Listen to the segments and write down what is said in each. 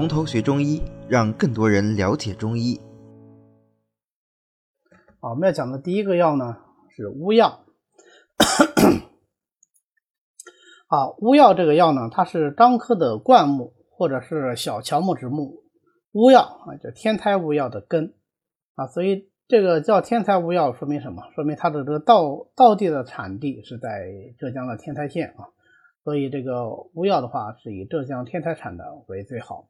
从头学中医，让更多人了解中医。好，我们要讲的第一个药呢是乌药。啊，乌药这个药呢，它是樟科的灌木或者是小乔木之木。乌药啊，就天台乌药的根啊，所以这个叫天台乌药，说明什么？说明它的这个道道地的产地是在浙江的天台县啊。所以这个乌药的话，是以浙江天台产的为最好。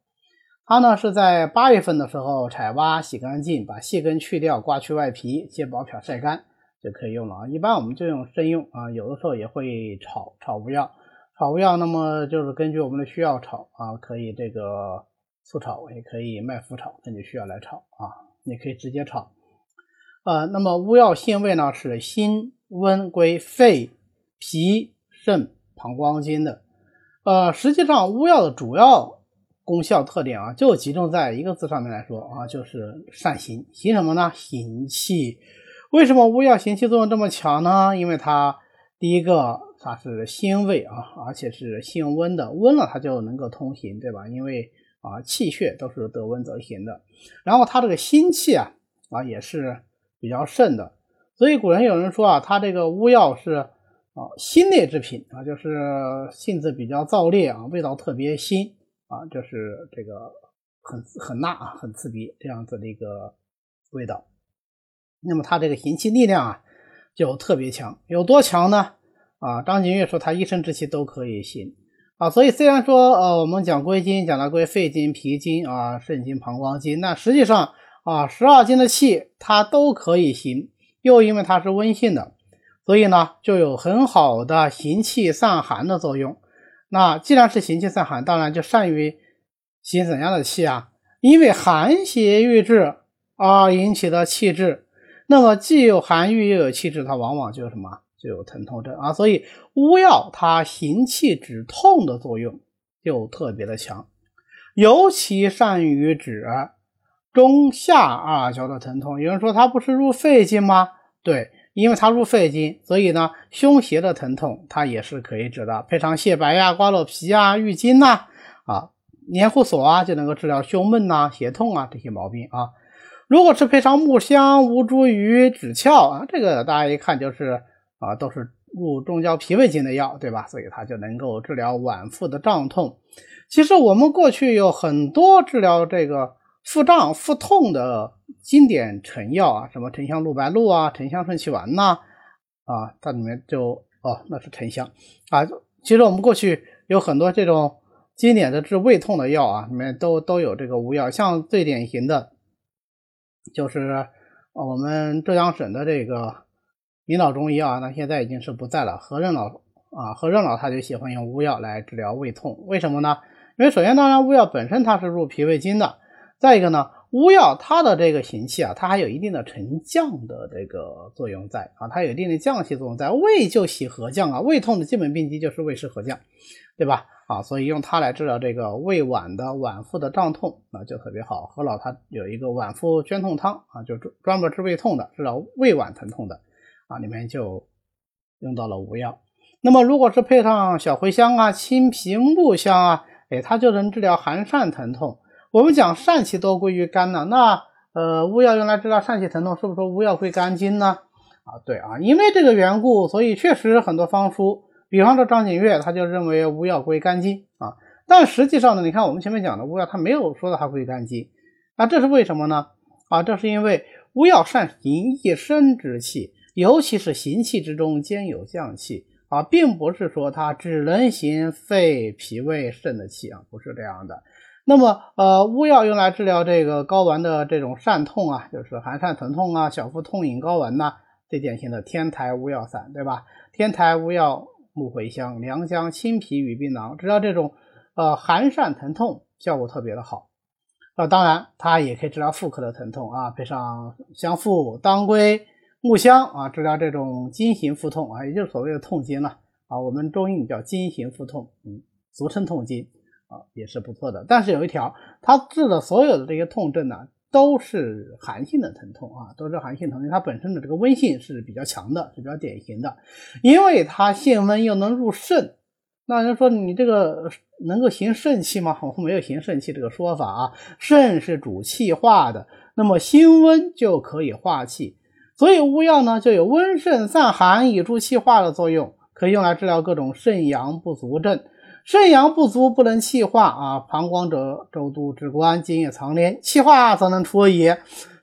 它呢是在八月份的时候采挖洗干净，把细根去掉，刮去外皮，接薄片晒干就可以用了啊。一般我们就用生用啊，有的时候也会炒炒乌药。炒乌药，那么就是根据我们的需要炒啊，可以这个素炒，也可以麦麸炒，根据需要来炒啊，也可以直接炒。呃，那么乌药性味呢是辛温，归肺、脾、肾、膀胱经的。呃，实际上乌药的主要功效特点啊，就集中在一个字上面来说啊，就是善行。行什么呢？行气。为什么乌药行气作用这么强呢？因为它第一个。它是辛味啊，而且是性温的，温了它就能够通行，对吧？因为啊，气血都是得温则行的。然后它这个心气啊啊也是比较盛的，所以古人有人说啊，它这个乌药是啊辛烈之品啊，就是性子比较燥烈啊，味道特别辛啊，就是这个很很辣啊，很刺鼻这样子的一个味道。那么它这个行气力量啊就特别强，有多强呢？啊，张景岳说他一身之气都可以行啊，所以虽然说呃我们讲归经讲了归肺经、脾经啊、肾经、膀胱经，那实际上啊十二经的气它都可以行，又因为它是温性的，所以呢就有很好的行气散寒的作用。那既然是行气散寒，当然就善于行怎样的气啊？因为寒邪郁滞啊引起的气滞，那么既有寒郁又有气滞，它往往就什么？就有疼痛症啊，所以乌药它行气止痛的作用就特别的强，尤其善于止中下二焦的疼痛。有人说它不是入肺经吗？对，因为它入肺经，所以呢胸胁的疼痛它也是可以治的。配上泻白呀、瓜蒌皮啊、郁金呐啊、黏糊索啊，就能够治疗胸闷呐、胁痛啊这些毛病啊。如果是配上木香、吴茱萸、枳壳啊，这个大家一看就是。啊，都是入中焦脾胃经的药，对吧？所以它就能够治疗脘腹的胀痛。其实我们过去有很多治疗这个腹胀、腹痛的经典成药啊，什么沉香露白露啊、沉香顺气丸呐，啊，它里面就哦，那是沉香啊。其实我们过去有很多这种经典的治胃痛的药啊，里面都都有这个乌药。像最典型的，就是我们浙江省的这个。领导中医啊，那现在已经是不在了。何任老啊，何任老他就喜欢用乌药来治疗胃痛，为什么呢？因为首先，当然乌药本身它是入脾胃经的，再一个呢，乌药它的这个行气啊，它还有一定的沉降的这个作用在啊，它有一定的降气作用在。胃就喜和降啊，胃痛的基本病机就是胃湿和降，对吧？啊，所以用它来治疗这个胃脘的脘腹的胀痛啊，就特别好。何老他有一个脘腹捐痛汤啊，就专专门治胃痛的，治疗胃脘疼痛的。啊，里面就用到了无药。那么，如果是配上小茴香啊、青皮、木香啊，哎，它就能治疗寒疝疼痛。我们讲疝气多归于肝呢，那呃，乌药用来治疗疝气疼痛，是不是说乌药归肝经呢？啊，对啊，因为这个缘故，所以确实很多方书，比方说张景岳，他就认为乌药归肝经啊。但实际上呢，你看我们前面讲的乌药，他没有说到它归肝经，那这是为什么呢？啊，这是因为乌药善行一身之气。尤其是行气之中兼有降气啊，并不是说它只能行肺、脾胃、肾的气啊，不是这样的。那么，呃，乌药用来治疗这个睾丸的这种疝痛啊，就是寒疝疼痛啊、小腹痛饮睾丸呐，最典型的天台乌药散，对吧？天台乌药、木茴香、良姜、青皮、与槟榔，治疗这种呃寒疝疼痛效果特别的好。那，当然它也可以治疗妇科的疼痛啊，配上香附、当归。木香啊，治疗这种经行腹痛啊，也就是所谓的痛经了啊。我们中医叫经行腹痛，嗯，俗称痛经啊，也是不错的。但是有一条，它治的所有的这些痛症呢，都是寒性的疼痛啊，都是寒性疼痛。它本身的这个温性是比较强的，是比较典型的。因为它性温又能入肾，那人说你这个能够行肾气吗？我们没有行肾气这个说法啊。肾是主气化的，那么辛温就可以化气，所以乌药呢就有温肾散寒、以助气化的作用，可以用来治疗各种肾阳不足症。肾阳不足不能气化啊，膀胱者周都之官，津液藏连，气化则能出也。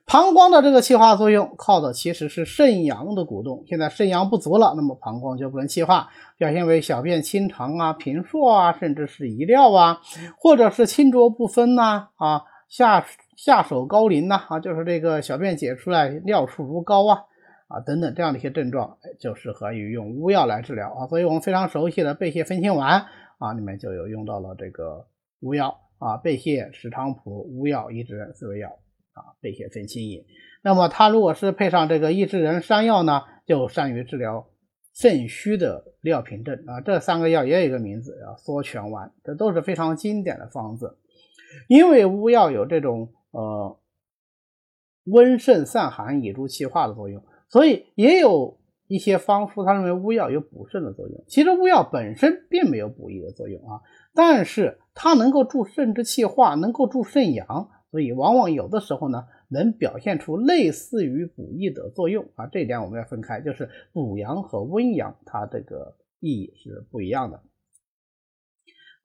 膀胱的这个气化作用，靠的其实是肾阳的鼓动。现在肾阳不足了，那么膀胱就不能气化，表现为小便清长啊、频数啊，甚至是遗尿啊，或者是清浊不分呐啊，下下手高淋呐啊，就是这个小便解出来尿数如膏啊啊等等这样的一些症状，就适合于用乌药来治疗啊。所以我们非常熟悉的贝泻分清丸啊，里面就有用到了这个乌药啊，贝泻、石菖蒲、乌药、益智仁四味药。啊，贝泻分清饮。那么它如果是配上这个益智仁山药呢，就善于治疗肾虚的尿频症啊。这三个药也有一个名字叫缩泉丸，这都是非常经典的方子。因为乌药有这种呃温肾散寒、以助气化的作用，所以也有一些方书他认为乌药有补肾的作用。其实乌药本身并没有补益的作用啊，但是它能够助肾之气化，能够助肾阳。所以，往往有的时候呢，能表现出类似于补益的作用啊。这一点我们要分开，就是补阳和温阳，它这个意义是不一样的。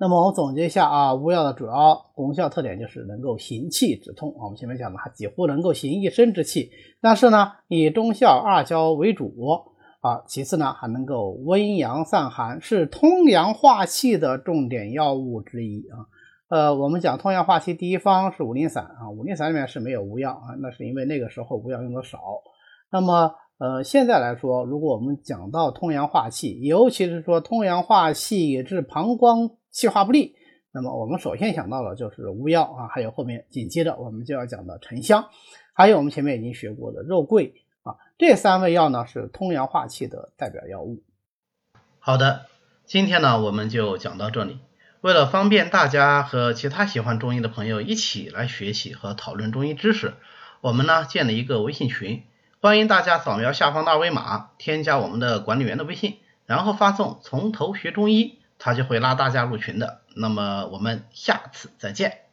那么，我总结一下啊，乌药的主要功效特点就是能够行气止痛啊。我们前面讲的，它几乎能够行一身之气，但是呢，以中效二焦为主啊。其次呢，还能够温阳散寒，是通阳化气的重点药物之一啊。呃，我们讲通阳化气第一方是五苓散啊，五苓散里面是没有乌药啊，那是因为那个时候乌药用的少。那么，呃，现在来说，如果我们讲到通阳化气，尤其是说通阳化气治膀胱气化不利，那么我们首先想到的就是乌药啊，还有后面紧接着我们就要讲的沉香，还有我们前面已经学过的肉桂啊，这三味药呢是通阳化气的代表药物。好的，今天呢我们就讲到这里。为了方便大家和其他喜欢中医的朋友一起来学习和讨论中医知识，我们呢建了一个微信群，欢迎大家扫描下方的二维码，添加我们的管理员的微信，然后发送“从头学中医”，他就会拉大家入群的。那么我们下次再见。